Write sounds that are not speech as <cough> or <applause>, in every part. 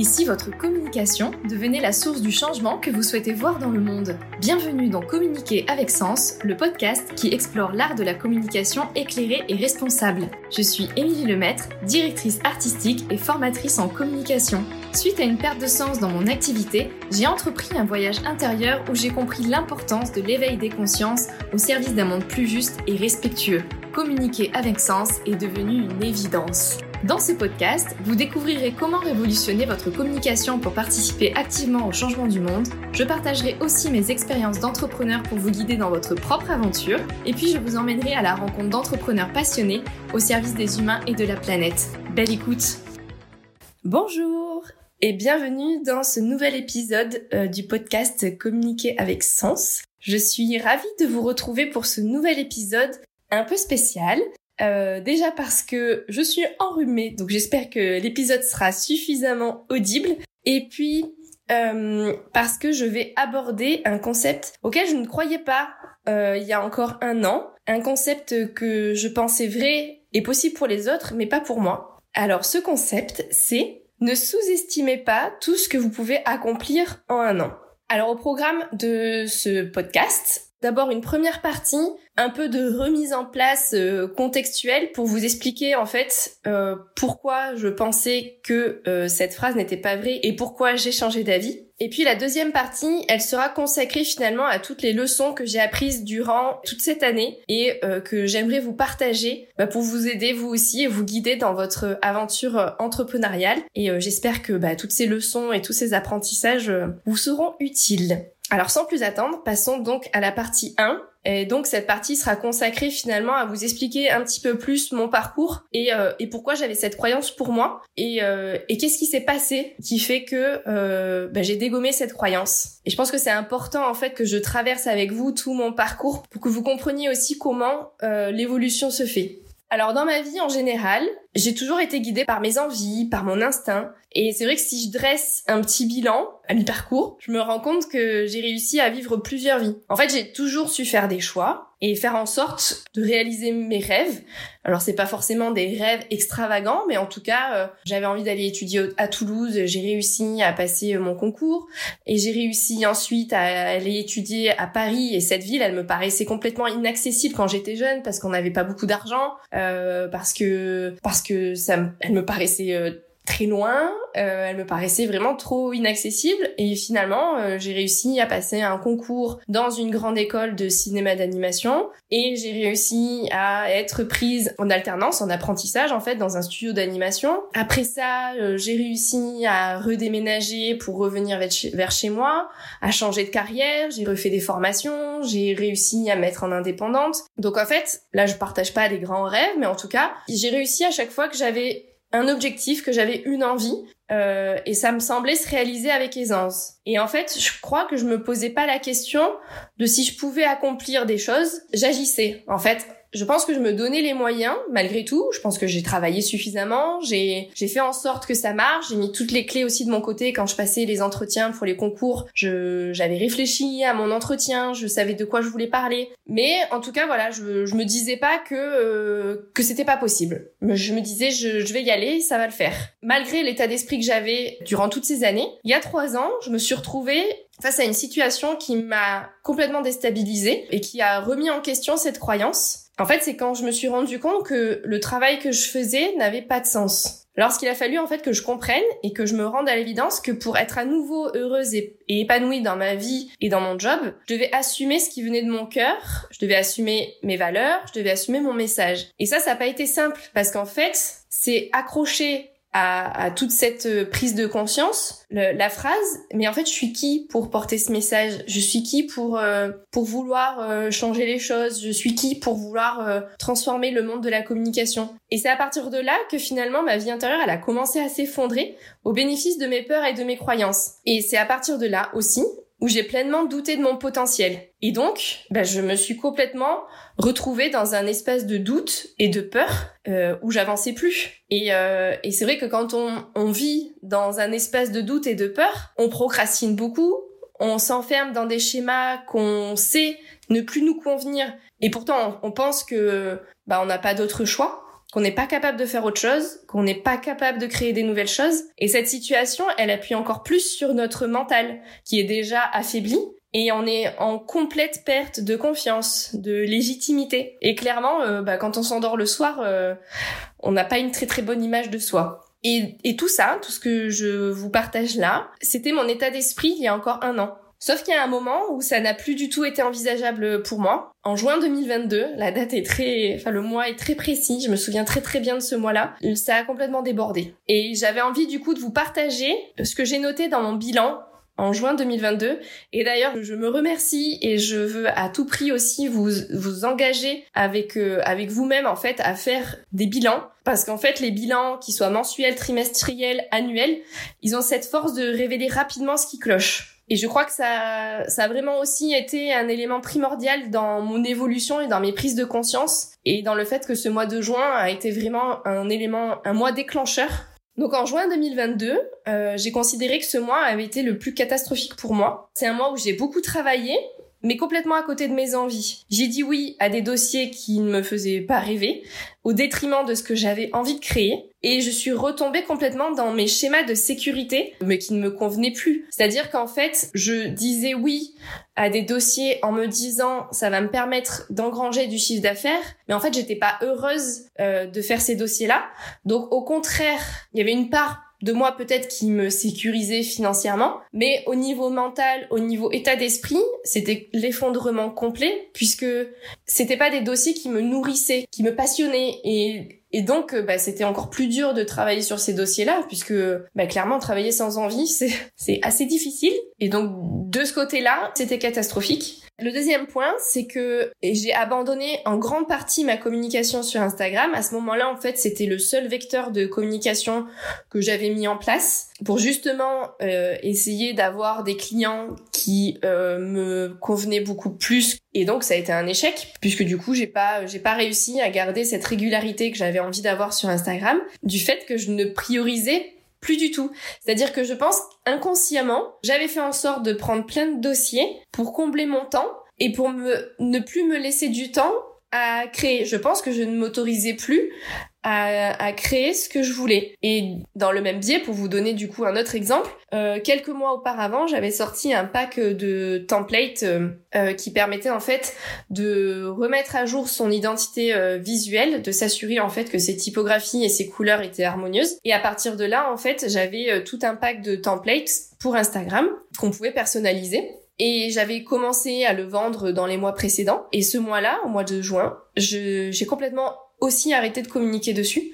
Si votre communication devenait la source du changement que vous souhaitez voir dans le monde Bienvenue dans Communiquer avec Sens, le podcast qui explore l'art de la communication éclairée et responsable. Je suis Émilie Lemaître, directrice artistique et formatrice en communication. Suite à une perte de sens dans mon activité, j'ai entrepris un voyage intérieur où j'ai compris l'importance de l'éveil des consciences au service d'un monde plus juste et respectueux. Communiquer avec sens est devenu une évidence. Dans ce podcast, vous découvrirez comment révolutionner votre communication pour participer activement au changement du monde. Je partagerai aussi mes expériences d'entrepreneur pour vous guider dans votre propre aventure. Et puis je vous emmènerai à la rencontre d'entrepreneurs passionnés au service des humains et de la planète. Belle écoute Bonjour et bienvenue dans ce nouvel épisode euh, du podcast Communiquer avec Sens. Je suis ravie de vous retrouver pour ce nouvel épisode un peu spécial. Euh, déjà parce que je suis enrhumée, donc j'espère que l'épisode sera suffisamment audible. Et puis euh, parce que je vais aborder un concept auquel je ne croyais pas euh, il y a encore un an. Un concept que je pensais vrai et possible pour les autres, mais pas pour moi. Alors ce concept, c'est ne sous-estimez pas tout ce que vous pouvez accomplir en un an. Alors au programme de ce podcast, D'abord une première partie, un peu de remise en place euh, contextuelle pour vous expliquer en fait euh, pourquoi je pensais que euh, cette phrase n'était pas vraie et pourquoi j'ai changé d'avis. Et puis la deuxième partie, elle sera consacrée finalement à toutes les leçons que j'ai apprises durant toute cette année et que j'aimerais vous partager bah, pour vous aider vous aussi et vous guider dans votre aventure entrepreneuriale. Et j'espère que bah, toutes ces leçons et tous ces apprentissages vous seront utiles. Alors sans plus attendre, passons donc à la partie 1. Et donc cette partie sera consacrée finalement à vous expliquer un petit peu plus mon parcours et, euh, pourquoi j'avais cette croyance pour moi et, euh, et qu'est-ce qui s'est passé qui fait que euh, bah, j'ai dégommé cette croyance. Et je pense que c'est important en fait que je traverse avec vous tout mon parcours pour que vous compreniez aussi comment l'évolution se fait. Alors dans ma vie en général, j'ai toujours été guidée par mes envies, par mon instinct. Et c'est vrai que si je dresse un petit bilan à mi-parcours, je me rends compte que j'ai réussi à vivre plusieurs vies. En fait, j'ai toujours su faire des choix et faire en sorte de réaliser mes rêves. Alors c'est pas forcément des rêves extravagants, mais en tout cas, euh, j'avais envie d'aller étudier à Toulouse, j'ai réussi à passer mon concours et j'ai réussi ensuite à aller étudier à Paris et cette ville, elle me paraissait complètement inaccessible quand j'étais jeune parce qu'on n'avait pas beaucoup d'argent, euh, parce que parce que ça, elle me paraissait euh, très loin, euh, elle me paraissait vraiment trop inaccessible et finalement euh, j'ai réussi à passer un concours dans une grande école de cinéma d'animation et j'ai réussi à être prise en alternance, en apprentissage en fait dans un studio d'animation. Après ça, j'ai réussi à redéménager pour revenir vers chez moi, à changer de carrière, j'ai refait des formations, j'ai réussi à mettre en indépendante. Donc en fait, là je partage pas des grands rêves, mais en tout cas, j'ai réussi à chaque fois que j'avais un objectif, que j'avais une envie, euh, et ça me semblait se réaliser avec aisance. Et en fait, je crois que je me posais pas la question de si je pouvais accomplir des choses, j'agissais. En fait, je pense que je me donnais les moyens, malgré tout. Je pense que j'ai travaillé suffisamment. J'ai, j'ai fait en sorte que ça marche. J'ai mis toutes les clés aussi de mon côté quand je passais les entretiens pour les concours. Je, j'avais réfléchi à mon entretien. Je savais de quoi je voulais parler. Mais en tout cas, voilà, je, je me disais pas que, euh, que c'était pas possible. Je me disais, je, je vais y aller, ça va le faire. Malgré l'état d'esprit que j'avais durant toutes ces années, il y a trois ans, je me suis retrouvée face à une situation qui m'a complètement déstabilisée et qui a remis en question cette croyance. En fait, c'est quand je me suis rendu compte que le travail que je faisais n'avait pas de sens. Lorsqu'il a fallu en fait que je comprenne et que je me rende à l'évidence que pour être à nouveau heureuse et, épanouie dans ma vie et dans mon job, je devais assumer ce qui venait de mon cœur, je devais assumer mes valeurs, je devais assumer mon message. Et ça, ça n'a pas été simple parce qu'en fait, c'est accrocher à, toute cette euh, prise de conscience, la phrase, mais en fait, je suis qui pour porter ce message? Je suis qui pour euh, pour vouloir euh, changer les choses? Je suis qui pour vouloir transformer le monde de la communication? Et c'est à partir de là que finalement ma vie intérieure, elle a commencé à s'effondrer au bénéfice de mes peurs et de mes croyances. Et c'est à partir de là aussi où j'ai pleinement douté de mon potentiel. Et donc, bah, je me suis complètement retrouvée dans un espace de doute et de peur euh, où j'avançais plus. Et, euh, et c'est vrai que quand on, on vit dans un espace de doute et de peur, on procrastine beaucoup, on s'enferme dans des schémas qu'on sait ne plus nous convenir. Et pourtant, on, pense que bah, on n'a pas d'autre choix. Qu'on n'est pas capable de faire autre chose, qu'on n'est pas capable de créer des nouvelles choses. Et cette situation, elle appuie encore plus sur notre mental, qui est déjà affaibli. Et on est en complète perte de confiance, de légitimité. Et clairement, euh, bah, quand on s'endort le soir, euh, on n'a pas une très très bonne image de soi. Et, et tout ça, tout ce que je vous partage là, c'était mon état d'esprit il y a encore un an. Sauf qu'il y a un moment où ça n'a plus du tout été envisageable pour moi. En juin 2022, la date est très, enfin le mois est très précis, je me souviens très très bien de ce mois-là. Ça a complètement débordé. Et j'avais envie du coup de vous partager ce que j'ai noté dans mon bilan en juin 2022. Et d'ailleurs, je me remercie et je veux à tout prix aussi vous vous engager avec euh, avec vous-même en fait à faire des bilans parce qu'en fait les bilans qui soient mensuels, trimestriels, annuels, ils ont cette force de révéler rapidement ce qui cloche. Et je crois que ça, ça a vraiment aussi été un élément primordial dans mon évolution et dans mes prises de conscience et dans le fait que ce mois de juin a été vraiment un élément, un mois déclencheur. Donc en juin 2022, euh, j'ai considéré que ce mois avait été le plus catastrophique pour moi. C'est un mois où j'ai beaucoup travaillé, mais complètement à côté de mes envies. J'ai dit oui à des dossiers qui ne me faisaient pas rêver, au détriment de ce que j'avais envie de créer, et je suis retombée complètement dans mes schémas de sécurité, mais qui ne me convenaient plus. C'est-à-dire qu'en fait, je disais oui à des dossiers en me disant ça va me permettre d'engranger du chiffre d'affaires, mais en fait, j'étais pas heureuse euh, de faire ces dossiers-là. Donc au contraire, il y avait une part de moi peut-être qui me sécurisait financièrement, mais au niveau mental, au niveau état d'esprit, c'était l'effondrement complet puisque c'était pas des dossiers qui me nourrissaient, qui me passionnaient. Et et donc, bah, c'était encore plus dur de travailler sur ces dossiers-là, puisque bah, clairement, travailler sans envie, <laughs> c'est, c'est assez difficile. Et donc, de ce côté-là, c'était catastrophique. Le deuxième point, c'est que j'ai abandonné en grande partie ma communication sur Instagram. À ce moment-là, en fait, c'était le seul vecteur de communication que j'avais mis en place pour justement euh, essayer d'avoir des clients qui euh, me convenaient beaucoup plus. Et donc, ça a été un échec puisque du coup, j'ai pas j'ai pas réussi à garder cette régularité que j'avais envie d'avoir sur Instagram du fait que je ne priorisais plus du tout. C'est-à-dire que je pense inconsciemment, j'avais fait en sorte de prendre plein de dossiers pour combler mon temps et pour me, ne plus me laisser du temps à créer. Je pense que je ne m'autorisais plus à, créer ce que je voulais. Et dans le même biais, pour vous donner du coup un autre exemple, euh, quelques mois auparavant, j'avais sorti un pack de templates euh, euh, qui permettait en fait de remettre à jour son identité visuelle, de s'assurer en fait que ses typographies et ses couleurs étaient harmonieuses. Et à partir de là, en fait, j'avais tout un pack de templates pour Instagram qu'on pouvait personnaliser. Et j'avais commencé à le vendre dans les mois précédents. Et ce mois-là, au mois de juin, j'ai complètement aussi arrêté de communiquer dessus.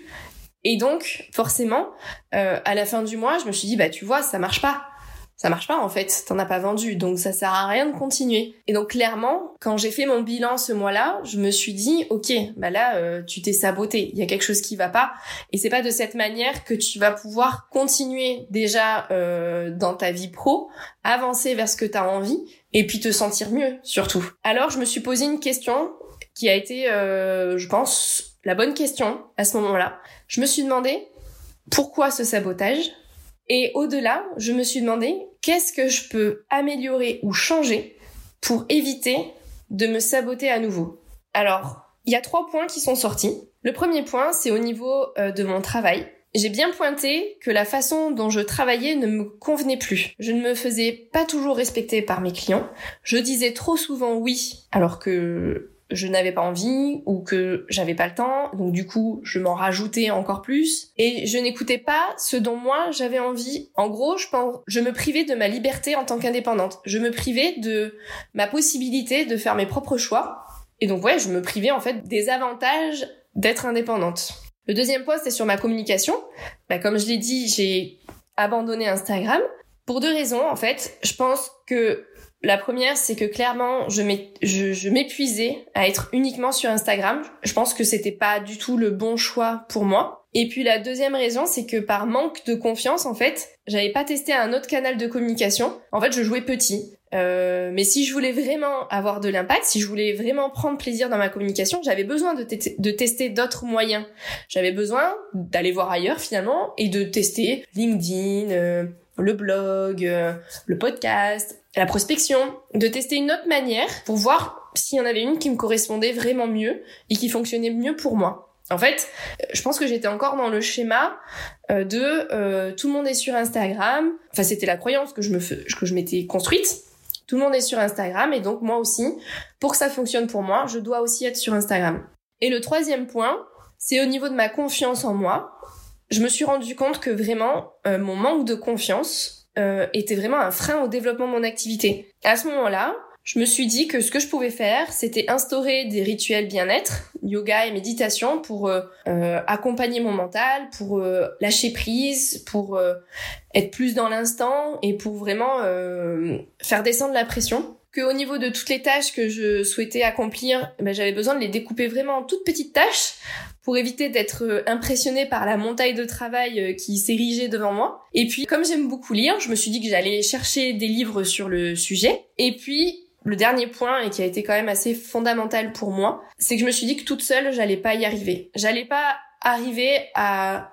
Et donc, forcément, euh, à la fin du mois, je me suis dit, bah tu vois, ça marche pas. Ça marche pas en fait, t'en as pas vendu, donc ça sert à rien de continuer. Et donc clairement, quand j'ai fait mon bilan ce mois-là, je me suis dit, ok, bah là, euh, tu t'es saboté, il y a quelque chose qui va pas, et c'est pas de cette manière que tu vas pouvoir continuer déjà euh, dans ta vie pro, avancer vers ce que t'as envie, et puis te sentir mieux surtout. Alors je me suis posé une question qui a été, euh, je pense, la bonne question à ce moment-là. Je me suis demandé pourquoi ce sabotage? Et au-delà, je me suis demandé qu'est-ce que je peux améliorer ou changer pour éviter de me saboter à nouveau? Alors, il y a trois points qui sont sortis. Le premier point, c'est au niveau euh, de mon travail. J'ai bien pointé que la façon dont je travaillais ne me convenait plus. Je ne me faisais pas toujours respecter par mes clients. Je disais trop souvent oui, alors que je n'avais pas envie ou que j'avais pas le temps, donc du coup je m'en rajoutais encore plus et je n'écoutais pas ce dont moi j'avais envie. En gros, je pense, je me privais de ma liberté en tant qu'indépendante. Je me privais de ma possibilité de faire mes propres choix. Et donc ouais, je me privais en fait des avantages d'être indépendante. Le deuxième point, c'est sur ma communication. Bah, comme je l'ai dit, j'ai abandonné Instagram pour deux raisons en fait. Je pense que la première, c'est que clairement, je m'épuisais à être uniquement sur Instagram. Je pense que c'était pas du tout le bon choix pour moi. Et puis la deuxième raison, c'est que par manque de confiance, en fait, j'avais pas testé un autre canal de communication. En fait, je jouais petit. Euh, mais si je voulais vraiment avoir de l'impact, si je voulais vraiment prendre plaisir dans ma communication, j'avais besoin de, de tester d'autres moyens. J'avais besoin d'aller voir ailleurs finalement et de tester LinkedIn, euh, le blog, euh, le podcast, la prospection, de tester une autre manière pour voir s'il y en avait une qui me correspondait vraiment mieux et qui fonctionnait mieux pour moi. En fait, je pense que j'étais encore dans le schéma euh, de euh, tout le monde est sur Instagram. Enfin, c'était la croyance que je me que je m'étais construite. Tout le monde est sur Instagram et donc moi aussi, pour que ça fonctionne pour moi, je dois aussi être sur Instagram. Et le troisième point, c'est au niveau de ma confiance en moi. Je me suis rendu compte que vraiment euh, mon manque de confiance était vraiment un frein au développement de mon activité. À ce moment-là, je me suis dit que ce que je pouvais faire, c'était instaurer des rituels bien-être, yoga et méditation, pour euh, euh, accompagner mon mental, pour euh, lâcher prise, pour être plus dans l'instant et pour vraiment faire descendre la pression. Que au niveau de toutes les tâches que je souhaitais accomplir, ben, j'avais besoin de les découper vraiment en toutes petites tâches pour éviter d'être impressionnée par la montagne de travail qui s'érigeait devant moi. Et puis, comme j'aime beaucoup lire, je me suis dit que j'allais chercher des livres sur le sujet. Et puis, le dernier point, et qui a été quand même assez fondamental pour moi, c'est que je me suis dit que toute seule, j'allais pas y arriver. J'allais pas arriver à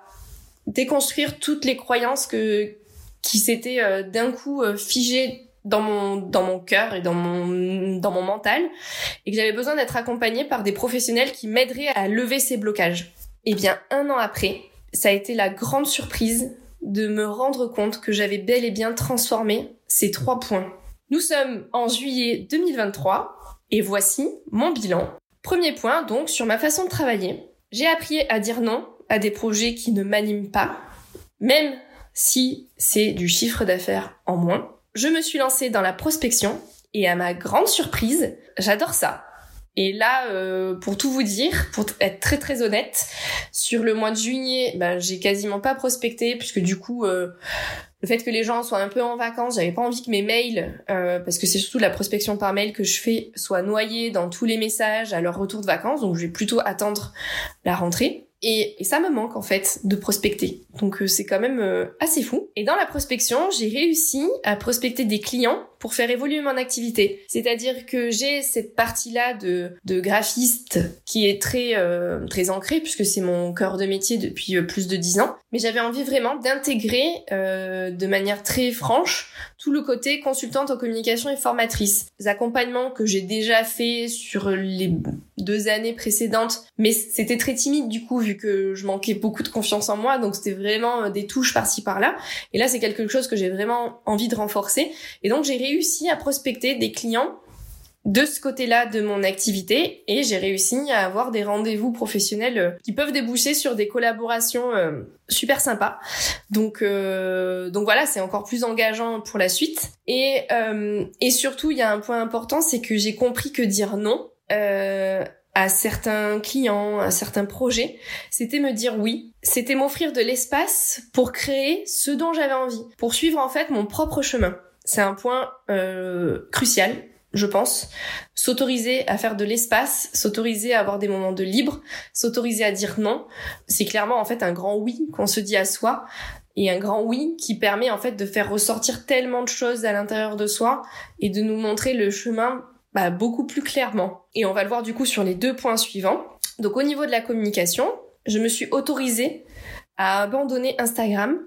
déconstruire toutes les croyances que qui s'étaient euh, d'un coup euh, figées dans mon dans mon cœur et dans mon dans mon mental et que j'avais besoin d'être accompagnée par des professionnels qui m'aideraient à lever ces blocages. Et eh bien un an après, ça a été la grande surprise de me rendre compte que j'avais bel et bien transformé ces trois points nous sommes en juillet 2023 et voici mon bilan. Premier point donc sur ma façon de travailler. J'ai appris à dire non à des projets qui ne m'animent pas, même si c'est du chiffre d'affaires en moins. Je me suis lancée dans la prospection et à ma grande surprise, j'adore ça. Et là, euh, pour tout vous dire, pour être très très honnête, sur le mois de juillet, ben, j'ai quasiment pas prospecté puisque du coup, euh, le fait que les gens soient un peu en vacances, j'avais pas envie que mes mails, euh, parce que c'est surtout la prospection par mail que je fais, soient noyés dans tous les messages à leur retour de vacances, donc je vais plutôt attendre la rentrée. Et, ça me manque en fait de prospecter. Donc euh, c'est quand même euh, assez fou. Et dans la prospection, j'ai réussi à prospecter des clients pour faire évoluer mon activité. C'est-à-dire que j'ai cette partie-là de, graphiste qui est très euh, très ancrée puisque c'est mon cœur de métier depuis plus de dix ans. Mais j'avais envie vraiment d'intégrer de manière très franche tout le côté consultante en communication et formatrice. Les accompagnements que j'ai déjà fait sur les deux années précédentes, mais c'était très timide du coup vu que je manquais beaucoup de confiance en moi, donc c'était vraiment euh, des touches par-ci par-là. Et là, c'est quelque chose que j'ai vraiment envie de renforcer. Et donc j'ai réussi à prospecter des clients de ce côté-là de mon activité et j'ai réussi à avoir des rendez-vous professionnels euh, qui peuvent déboucher sur des collaborations euh, super sympas. Donc euh, donc voilà, c'est encore plus engageant pour la suite et surtout il y a un point important, c'est que j'ai compris que dire non à certains clients, à certains projets, c'était me dire oui, c'était m'offrir de l'espace pour créer ce dont j'avais envie, pour suivre en fait mon propre chemin. C'est un point crucial je pense. S'autoriser à faire de l'espace, s'autoriser à avoir des moments de libre, s'autoriser à dire non, c'est clairement en fait un grand oui qu'on se dit à soi et un grand oui qui permet en fait de faire ressortir tellement de choses à l'intérieur de soi et de nous montrer le chemin bah, beaucoup plus clairement. Et on va le voir du coup sur les deux points suivants. Donc au niveau de la communication, je me suis autorisée à abandonner Instagram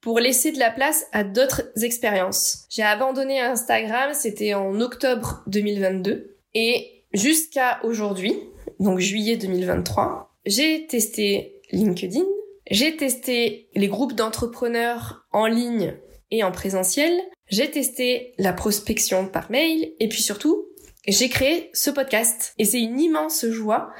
pour laisser de la place à d'autres expériences. J'ai abandonné Instagram, c'était en octobre 2022 et jusqu'à aujourd'hui, donc juillet 2023, j'ai testé LinkedIn, j'ai testé les groupes d'entrepreneurs en ligne et en présentiel, j'ai testé la prospection par mail et puis surtout, j'ai créé ce podcast. Et c'est une immense joie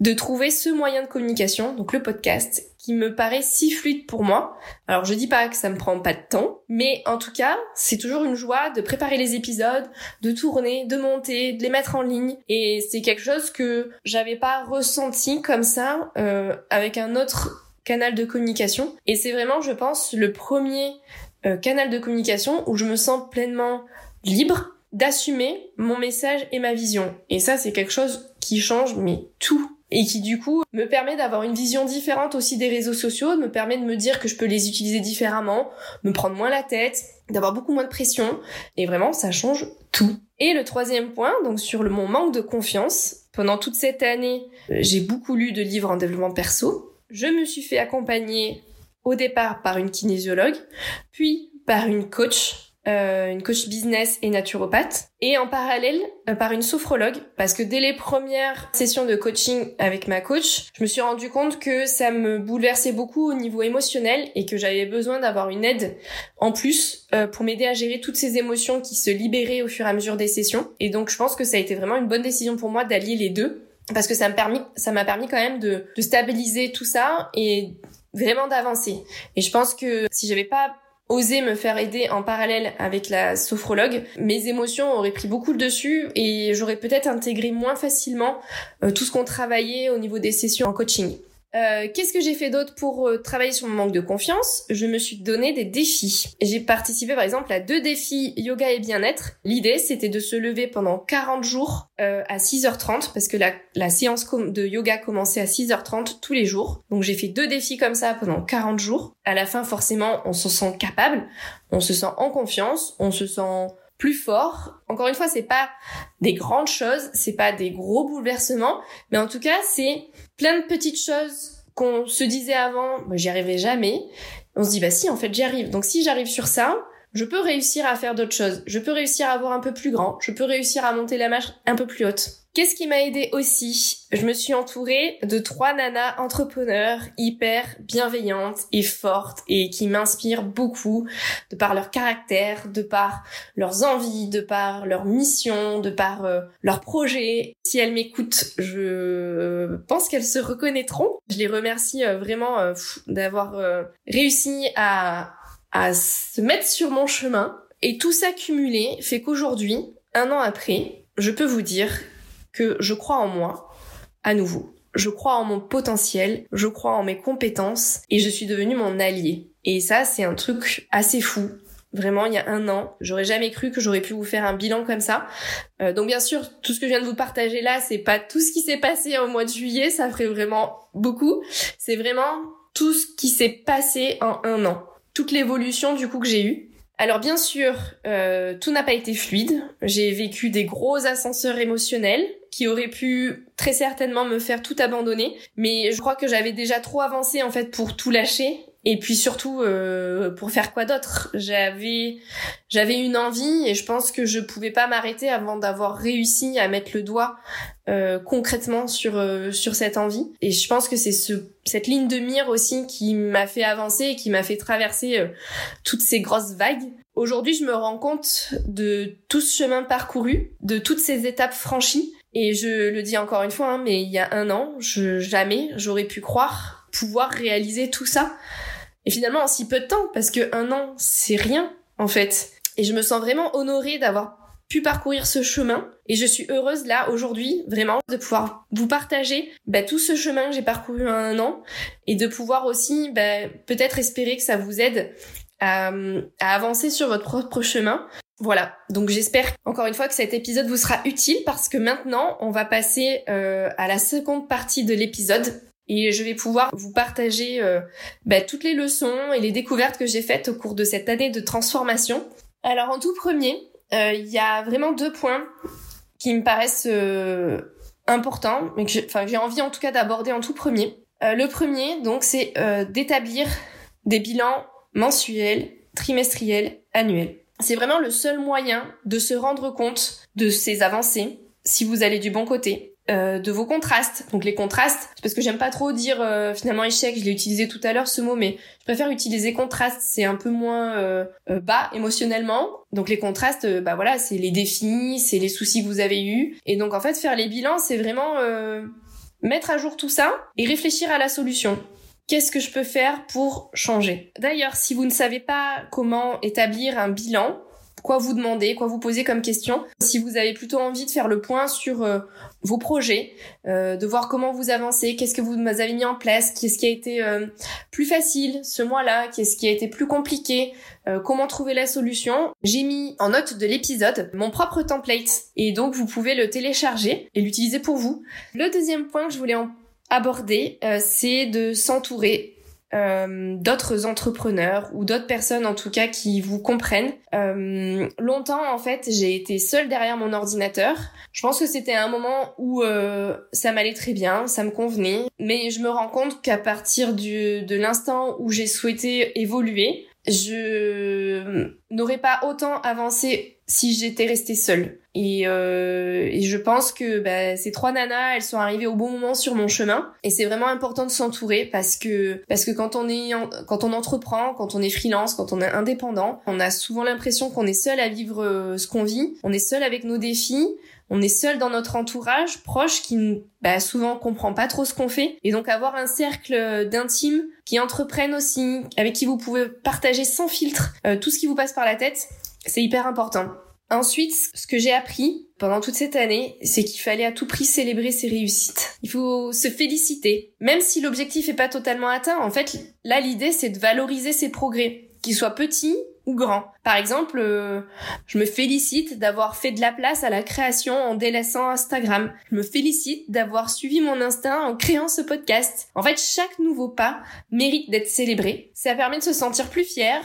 de trouver ce moyen de communication, donc le podcast, qui me paraît si fluide pour moi. Alors je dis pas que ça me prend pas de temps, mais en tout cas, c'est toujours une joie de préparer les épisodes, de tourner, de monter, de les mettre en ligne. Et c'est quelque chose que j'avais pas ressenti comme ça euh, avec un autre canal de communication. Et c'est vraiment, je pense, le premier euh, canal de communication où je me sens pleinement libre d'assumer mon message et ma vision. Et ça, c'est quelque chose qui change, mais tout et qui du coup me permet d'avoir une vision différente aussi des réseaux sociaux, me permet de me dire que je peux les utiliser différemment, me prendre moins la tête, d'avoir beaucoup moins de pression et vraiment ça change tout. Et le troisième point, donc sur le, mon manque de confiance, pendant toute cette année, euh, j'ai beaucoup lu de livres en développement perso. Je me suis fait accompagner au départ par une kinésiologue, puis par une coach euh, une coach business et naturopathe, et en parallèle euh, par une sophrologue, parce que dès les premières sessions de coaching avec ma coach, je me suis rendu compte que ça me bouleversait beaucoup au niveau émotionnel et que j'avais besoin d'avoir une aide en plus euh, pour m'aider à gérer toutes ces émotions qui se libéraient au fur et à mesure des sessions. Et donc je pense que ça a été vraiment une bonne décision pour moi d'allier les deux parce que ça me permis, ça m'a permis quand même de, de stabiliser tout ça et vraiment d'avancer. Et je pense que si j'avais pas osé me faire aider en parallèle avec la sophrologue, mes émotions auraient pris beaucoup le dessus et j'aurais peut-être intégré moins facilement euh, tout ce qu'on travaillait au niveau des sessions en coaching. Euh, qu'est-ce que j'ai fait d'autre pour euh, travailler sur mon manque de confiance? Je me suis donné des défis. J'ai participé par exemple à deux défis yoga et bien-être. L'idée c'était de se lever pendant 40 jours euh, à 6h30 parce que la, séance de yoga commençait à 6h30 tous les jours. Donc j'ai fait deux défis comme ça pendant 40 jours. À la fin forcément on se sent capable, on se sent en confiance, on se sent plus fort. Encore une fois, c'est pas des grandes choses, c'est pas des gros bouleversements, mais en tout cas, c'est plein de petites choses qu'on se disait avant, bah, j'y arriverai jamais. On se dit, bah si, en fait, j'y arrive. Donc si j'arrive sur ça, je peux réussir à faire d'autres choses. Je peux réussir à avoir un peu plus grand. Je peux réussir à monter la marche un peu plus haute. Qu'est-ce qui m'a aidé aussi? Je me suis entourée de trois nanas entrepreneurs hyper bienveillantes et fortes et qui m'inspirent beaucoup de par leur caractère, de par leurs envies, de par leur mission, de par euh, leurs projets. Si elles m'écoutent, je pense qu'elles se reconnaîtront. Je les remercie euh, vraiment euh, d'avoir réussi à, à se mettre sur mon chemin. Et tout ça cumulé fait qu'aujourd'hui, un an après, je peux vous dire que je crois en moi, à nouveau. Je crois en mon potentiel, je crois en mes compétences et je suis devenue mon allié. Et ça, c'est un truc assez fou. Vraiment, il y a un an, j'aurais jamais cru que j'aurais pu vous faire un bilan comme ça. Euh, donc bien sûr, tout ce que je viens de vous partager là, c'est pas tout ce qui s'est passé au mois de juillet, ça ferait vraiment beaucoup. C'est vraiment tout ce qui s'est passé en un an. Toute l'évolution du coup que j'ai eue. Alors bien sûr, euh, tout n'a pas été fluide. J'ai vécu des gros ascenseurs émotionnels qui auraient pu très certainement me faire tout abandonner, mais je crois que j'avais déjà trop avancé en fait pour tout lâcher et puis surtout euh, pour faire quoi d'autre? J'avais j'avais une envie et je pense que je pouvais pas m'arrêter avant d'avoir réussi à mettre le doigt euh, concrètement sur euh, sur cette envie. Et je pense que c'est ce cette ligne de mire aussi qui m'a fait avancer et qui m'a fait traverser euh, toutes ces grosses vagues. Aujourd'hui je me rends compte de tout ce chemin parcouru de toutes ces étapes franchies. Et je le dis encore une fois hein, mais il y a un an je jamais j'aurais pu croire pouvoir réaliser tout ça et finalement, en si peu de temps, parce que un an, c'est rien, en fait. Et je me sens vraiment honorée d'avoir pu parcourir ce chemin. Et je suis heureuse là, aujourd'hui, vraiment, de pouvoir vous partager bah, tout ce chemin que j'ai parcouru en un an. Et de pouvoir aussi, bah, peut-être espérer que ça vous aide à, avancer sur votre propre chemin. Voilà, donc j'espère encore une fois que cet épisode vous sera utile parce que maintenant on va passer euh, à la seconde partie de l'épisode et je vais pouvoir vous partager euh, bah, toutes les leçons et les découvertes que j'ai faites au cours de cette année de transformation. Alors en tout premier, euh, il y a vraiment deux points qui me paraissent euh, importants, mais que j'ai envie en tout cas d'aborder en tout premier. le premier, donc, c'est d'établir des bilans mensuels, trimestriels, annuels. C'est vraiment le seul moyen de se rendre compte de ces avancées, si vous allez du bon côté, euh, de vos contrastes. Donc les contrastes, parce que j'aime pas trop dire euh, finalement échec, je l'ai utilisé tout à l'heure ce mot, mais je préfère utiliser contraste, c'est un peu moins euh, bas émotionnellement. Donc les contrastes, bah voilà, c'est les défis, c'est les soucis que vous avez eus. Et donc en fait faire les bilans, c'est vraiment mettre à jour tout ça et réfléchir à la solution. Qu'est-ce que je peux faire pour changer? D'ailleurs, si vous ne savez pas comment établir un bilan, quoi vous demander, quoi vous poser comme question. Si vous avez plutôt envie de faire le point sur euh, vos projets, euh, de voir comment vous avancez, qu'est-ce que vous avez mis en place, qu'est-ce qui a été euh, plus facile ce mois-là, qu'est-ce qui a été plus compliqué, comment trouver la solution. J'ai mis en note de l'épisode mon propre template et donc vous pouvez le télécharger et l'utiliser pour vous. Le deuxième point que je voulais aborder, c'est de s'entourer euh, d'autres entrepreneurs ou d'autres personnes en tout cas qui vous comprennent. Euh, longtemps en fait j'ai été seule derrière mon ordinateur. Je pense que c'était un moment où euh, ça m'allait très bien, ça me convenait, mais je me rends compte qu'à partir du, de l'instant où j'ai souhaité évoluer, je n'aurais pas autant avancé si j'étais restée seule. Et, euh, et, je pense que bah, ces trois nanas, elles sont arrivées au bon moment sur mon chemin. Et c'est vraiment important de s'entourer parce que parce que quand on est quand on entreprend, quand on est freelance, quand on est indépendant, on a souvent l'impression qu'on est seul à vivre euh, ce qu'on vit. On est seul avec nos défis on est seul dans notre entourage proche qui bah, souvent comprend pas trop ce qu'on fait et donc avoir un cercle d'intimes qui entreprennent aussi avec qui vous pouvez partager sans filtre euh, tout ce qui vous passe par la tête c'est hyper important Ensuite, ce que j'ai appris pendant toute cette année, c'est qu'il fallait à tout prix célébrer ses réussites. Il faut se féliciter. Même si l'objectif est pas totalement atteint, en fait, là, l'idée, c'est de valoriser ses progrès. Qu'ils soient petits ou grand. Par exemple, euh, je me félicite d'avoir fait de la place à la création en délaissant Instagram. Je me félicite d'avoir suivi mon instinct en créant ce podcast. En fait, chaque nouveau pas mérite d'être célébré. Ça permet de se sentir plus fier,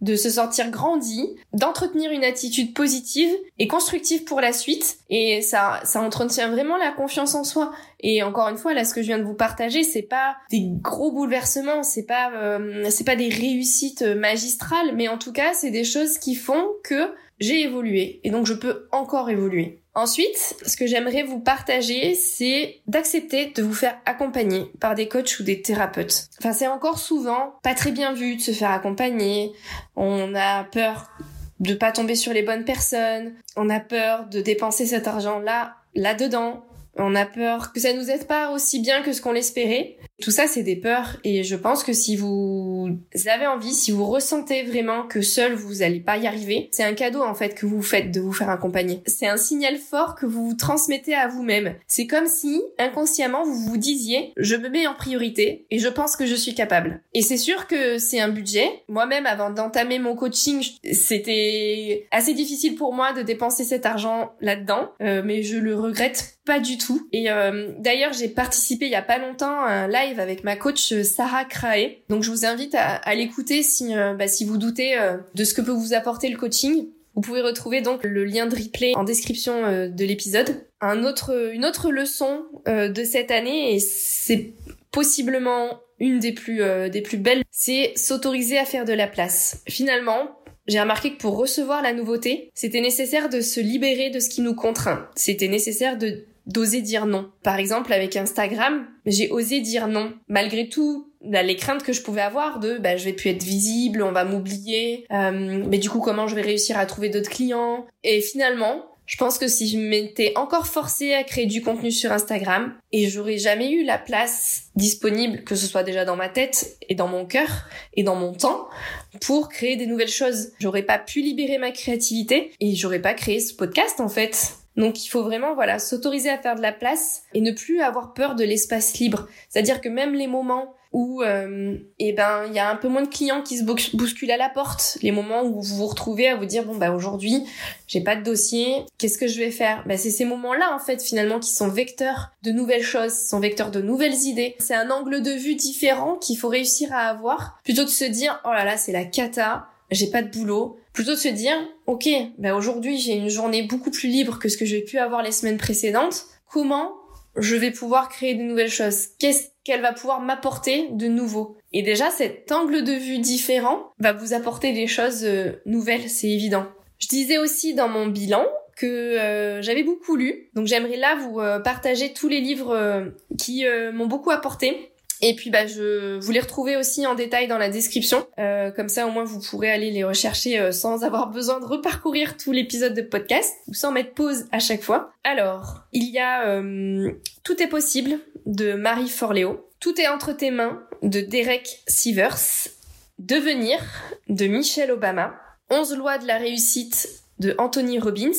de se sentir grandi, d'entretenir une attitude positive et constructive pour la suite. Et ça, ça entretient vraiment la confiance en soi. Et encore une fois, là, ce que je viens de vous partager, c'est pas des gros bouleversements, c'est pas, euh, c'est pas des réussites magistrales, mais en tout cas, c'est des choses qui font que j'ai évolué et donc je peux encore évoluer. Ensuite, ce que j'aimerais vous partager, c'est d'accepter de vous faire accompagner par des coachs ou des thérapeutes. Enfin, c'est encore souvent pas très bien vu de se faire accompagner. On a peur de pas tomber sur les bonnes personnes. On a peur de dépenser cet argent-là, là-dedans. On a peur que ça nous aide pas aussi bien que ce qu'on l'espérait. Tout ça, c'est des peurs et je pense que si vous avez envie, si vous ressentez vraiment que seul vous allez pas y arriver, c'est un cadeau en fait que vous faites de vous faire accompagner. C'est un signal fort que vous vous transmettez à vous-même. C'est comme si inconsciemment vous vous disiez je me mets en priorité et je pense que je suis capable. Et c'est sûr que c'est un budget. Moi-même avant d'entamer mon coaching, c'était assez difficile pour moi de dépenser cet argent là-dedans, euh, mais je le regrette pas du tout. Et euh, d'ailleurs, j'ai participé il y a pas longtemps à un live avec ma coach euh, Sarah Crae. Donc je vous invite à, l'écouter si, euh, bah, si vous doutez euh, de ce que peut vous apporter le coaching. Vous pouvez retrouver donc le lien de replay en description de l'épisode. Un autre, une autre leçon de cette année, et c'est possiblement une des plus, des plus belles, c'est s'autoriser à faire de la place. Finalement, j'ai remarqué que pour recevoir la nouveauté, c'était nécessaire de se libérer de ce qui nous contraint. C'était nécessaire de d'oser dire non. Par exemple, avec Instagram, j'ai osé dire non. Malgré tout, les craintes que je pouvais avoir de bah, je vais plus être visible, on va m'oublier, euh, mais du coup comment je vais réussir à trouver d'autres clients? Et finalement, je pense que si je m'étais encore forcée à créer du contenu sur Instagram et j'aurais jamais eu la place disponible, que ce soit déjà dans ma tête et dans mon cœur et dans mon temps, pour créer des nouvelles choses. J'aurais pas pu libérer ma créativité et j'aurais pas créé ce podcast en fait. Donc il faut vraiment voilà s'autoriser à faire de la place et ne plus avoir peur de l'espace libre. C'est-à-dire que même les moments où euh, eh ben il y a un peu moins de clients qui se bousculent à la porte, les moments où vous vous retrouvez à vous dire bon bah aujourd'hui j'ai pas de dossier, qu'est-ce que je vais faire? Bah c'est ces moments-là en fait finalement qui sont vecteurs de nouvelles choses, sont vecteurs de nouvelles idées. C'est un angle de vue différent qu'il faut réussir à avoir plutôt que de se dire oh là là c'est la cata, j'ai pas de boulot, plutôt de se dire ok bah aujourd'hui j'ai une journée beaucoup plus libre que ce que j'ai pu avoir les semaines précédentes. Comment je vais pouvoir créer de nouvelles choses? Qu'est-ce qu'elle va pouvoir m'apporter de nouveau? Et déjà cet angle de vue différent va vous apporter des choses euh, nouvelles c'est évident. Je disais aussi dans mon bilan que euh, j'avais beaucoup lu. Donc j'aimerais là vous euh, partager tous les livres qui m'ont beaucoup apporté et puis bah je vous les retrouver aussi en détail dans la description. Euh, comme ça au moins vous pourrez aller les rechercher euh, sans avoir besoin de reparcourir tout l'épisode de podcast ou sans mettre pause à chaque fois. Alors, il y a euh, Tout est possible de Marie Forleo. Tout est entre tes mains de Derek Sivers. Devenir de Michelle Obama. 11 lois de la réussite de Anthony Robbins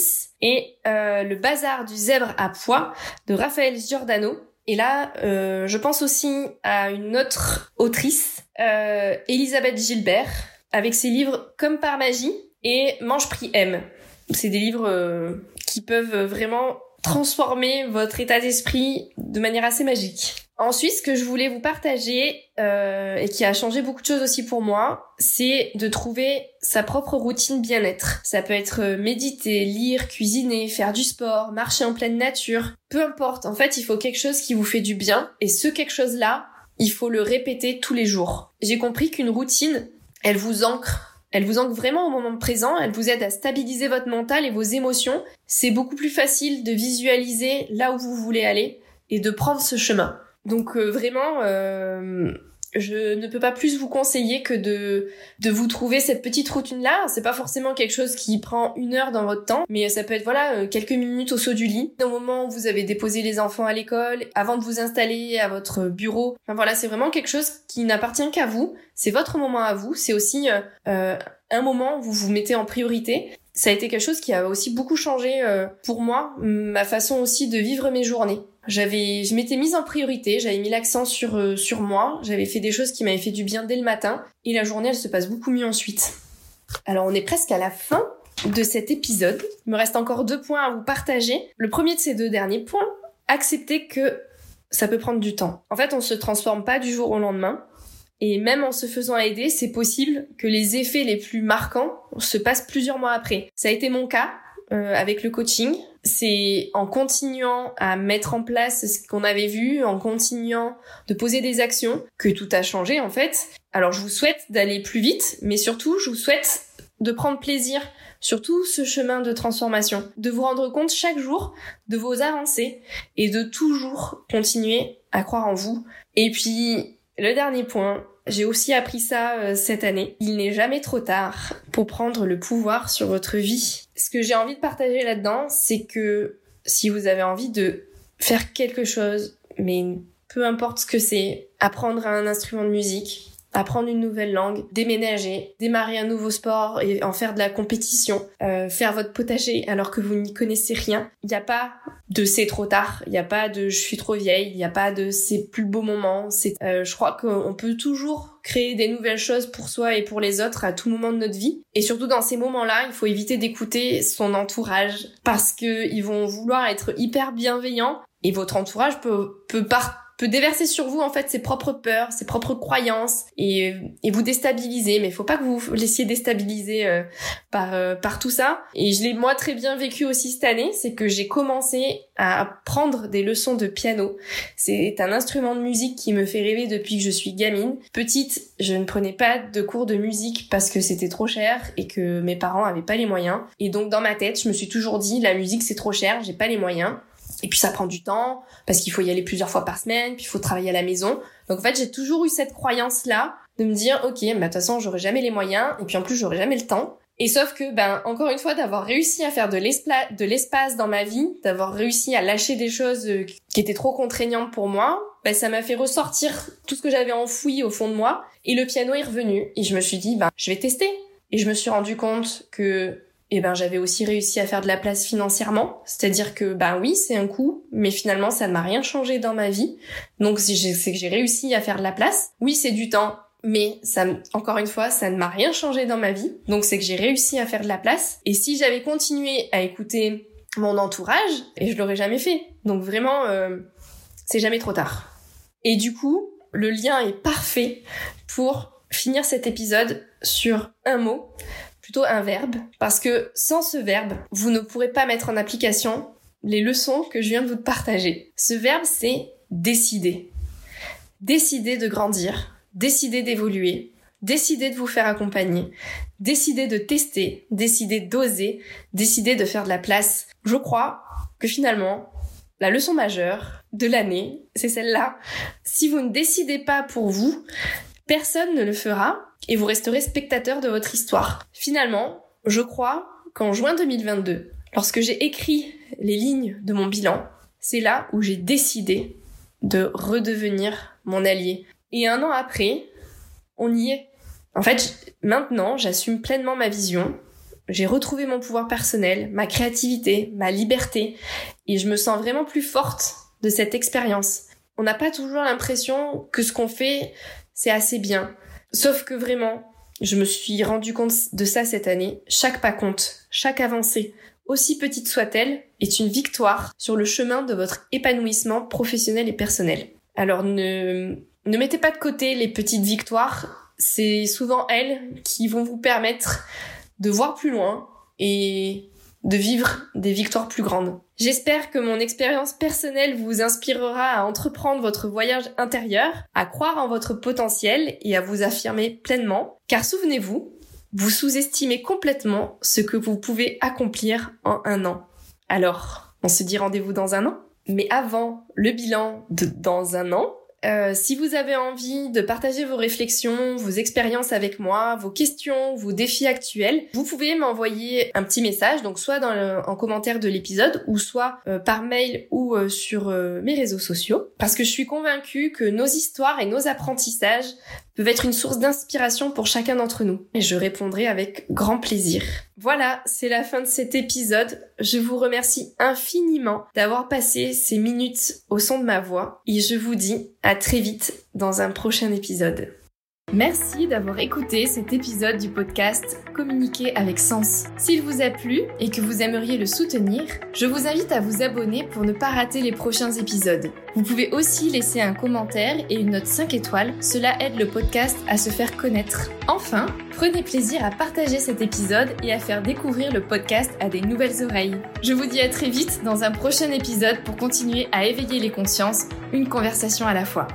et Le bazar du zèbre à poids de Raphaël Giordano et là, euh, je pense aussi à une autre autrice, euh, Elisabeth Gilbert, avec ses livres Comme par magie et Mange prix M. C'est des livres euh, qui peuvent vraiment transformer votre état d'esprit de manière assez magique. Ensuite, ce que je voulais vous partager euh, et qui a changé beaucoup de choses aussi pour moi, c'est de trouver sa propre routine bien-être. Ça peut être euh, méditer, lire, cuisiner, faire du sport, marcher en pleine nature, peu importe. En fait, il faut quelque chose qui vous fait du bien et ce quelque chose-là, il faut le répéter tous les jours. J'ai compris qu'une routine, elle vous ancre. Elle vous ancre vraiment au moment présent, elle vous aide à stabiliser votre mental et vos émotions. C'est beaucoup plus facile de visualiser là où vous voulez aller et de prendre ce chemin. Donc euh, vraiment, euh, je ne peux pas plus vous conseiller que de de vous trouver cette petite routine là. C'est pas forcément quelque chose qui prend une heure dans votre temps, mais ça peut être voilà euh, quelques minutes au saut du lit, au moment où vous avez déposé les enfants à l'école, avant de vous installer à votre bureau. Enfin voilà, c'est vraiment quelque chose qui n'appartient qu'à vous. C'est votre moment à vous. C'est aussi euh, euh, un moment où vous vous mettez en priorité. Ça a été quelque chose qui a aussi beaucoup changé pour moi, ma façon aussi de vivre mes journées. J'avais, je m'étais mise en priorité, j'avais mis l'accent sur euh, sur moi, j'avais fait des choses qui m'avaient fait du bien dès le matin, et la journée elle se passe beaucoup mieux ensuite. Alors on est presque à la fin de cet épisode. Il me reste encore deux points à vous partager. Le premier de ces deux derniers points, accepter que ça peut prendre du temps. En fait, on se transforme pas du jour au lendemain. Et même en se faisant aider, c'est possible que les effets les plus marquants se passent plusieurs mois après. Ça a été mon cas. Euh, avec le coaching. C'est en continuant à mettre en place ce qu'on avait vu, en continuant de poser des actions, que tout a changé en fait. Alors je vous souhaite d'aller plus vite, mais surtout je vous souhaite de prendre plaisir sur tout ce chemin de transformation, de vous rendre compte chaque jour de vos avancées et de toujours continuer à croire en vous. Et puis le dernier point, j'ai aussi appris ça euh, cette année. Il n'est jamais trop tard pour prendre le pouvoir sur votre vie. Ce que j'ai envie de partager là-dedans, c'est que si vous avez envie de faire quelque chose, mais peu importe ce que c'est, apprendre un instrument de musique, apprendre une nouvelle langue, déménager, démarrer un nouveau sport et en faire de la compétition, euh, faire votre potager alors que vous n'y connaissez rien. Il n'y a pas de c'est trop tard, il n'y a pas de je suis trop vieille, il n'y a pas de c'est plus beau moment. C'est, euh, je crois qu'on peut toujours créer des nouvelles choses pour soi et pour les autres à tout moment de notre vie. Et surtout dans ces moments-là, il faut éviter d'écouter son entourage parce que ils vont vouloir être hyper bienveillants et votre entourage peut peut partir peut déverser sur vous en fait ses propres peurs, ses propres croyances et, et vous déstabiliser. Mais faut pas que vous vous laissiez déstabiliser euh, par euh, par tout ça. Et je l'ai moi très bien vécu aussi cette année, c'est que j'ai commencé à prendre des leçons de piano. C'est un instrument de musique qui me fait rêver depuis que je suis gamine. Petite, je ne prenais pas de cours de musique parce que c'était trop cher et que mes parents avaient pas les moyens. Et donc dans ma tête, je me suis toujours dit la musique c'est trop cher, j'ai pas les moyens. Et puis ça prend du temps parce qu'il faut y aller plusieurs fois par semaine, puis il faut travailler à la maison. Donc en fait, j'ai toujours eu cette croyance là de me dire OK, mais de toute façon, j'aurai jamais les moyens et puis en plus, j'aurai jamais le temps. Et sauf que ben encore une fois d'avoir réussi à faire de l'espace dans ma vie, d'avoir réussi à lâcher des choses euh, qui étaient trop contraignantes pour moi, ben ça m'a fait ressortir tout ce que j'avais enfoui au fond de moi et le piano est revenu et je me suis dit ben je vais tester. Et je me suis rendu compte que et ben j'avais aussi réussi à faire de la place financièrement, c'est-à-dire que ben oui c'est un coût, mais finalement ça ne m'a rien changé dans ma vie. Donc c'est que j'ai réussi à faire de la place. Oui c'est du temps, mais ça encore une fois ça ne m'a rien changé dans ma vie. Donc c'est que j'ai réussi à faire de la place. Et si j'avais continué à écouter mon entourage, et je l'aurais jamais fait. Donc vraiment euh, c'est jamais trop tard. Et du coup le lien est parfait pour finir cet épisode sur un mot un verbe, parce que sans ce verbe, vous ne pourrez pas mettre en application les leçons que je viens de vous partager. Ce verbe, c'est décider. Décider de grandir, décider d'évoluer, décider de vous faire accompagner, décider de tester, décider d'oser, décider de faire de la place. Je crois que finalement, la leçon majeure de l'année, c'est celle-là. Si vous ne décidez pas pour vous, personne ne le fera et vous resterez spectateur de votre histoire. Finalement, je crois qu'en juin 2022, lorsque j'ai écrit les lignes de mon bilan, c'est là où j'ai décidé de redevenir mon allié. Et un an après, on y est. En fait, maintenant, j'assume pleinement ma vision. J'ai retrouvé mon pouvoir personnel, ma créativité, ma liberté, et je me sens vraiment plus forte de cette expérience. On n'a pas toujours l'impression que ce qu'on fait, c'est assez bien. Sauf que vraiment, je me suis rendu compte de ça cette année. Chaque pas compte, chaque avancée, aussi petite soit-elle, est une victoire sur le chemin de votre épanouissement professionnel et personnel. Alors ne, ne mettez pas de côté les petites victoires, c'est souvent elles qui vont vous permettre de voir plus loin et de vivre des victoires plus grandes. J'espère que mon expérience personnelle vous inspirera à entreprendre votre voyage intérieur, à croire en votre potentiel et à vous affirmer pleinement. Car souvenez-vous, vous sous-estimez complètement ce que vous pouvez accomplir en un an. Alors, on se dit rendez-vous dans un an? Mais avant le bilan de dans un an, euh, si vous avez envie de partager vos réflexions, vos expériences avec moi, vos questions, vos défis actuels, vous pouvez m'envoyer un petit message, donc soit dans le, en commentaire de l'épisode, ou soit euh, par mail ou euh, sur mes réseaux sociaux, parce que je suis convaincue que nos histoires et nos apprentissages peuvent être une source d'inspiration pour chacun d'entre nous. Et je répondrai avec grand plaisir. Voilà, c'est la fin de cet épisode. Je vous remercie infiniment d'avoir passé ces minutes au son de ma voix et je vous dis à très vite dans un prochain épisode. Merci d'avoir écouté cet épisode du podcast Communiquer avec sens. S'il vous a plu et que vous aimeriez le soutenir, je vous invite à vous abonner pour ne pas rater les prochains épisodes. Vous pouvez aussi laisser un commentaire et une note 5 étoiles, cela aide le podcast à se faire connaître. Enfin, prenez plaisir à partager cet épisode et à faire découvrir le podcast à des nouvelles oreilles. Je vous dis à très vite dans un prochain épisode pour continuer à éveiller les consciences, une conversation à la fois.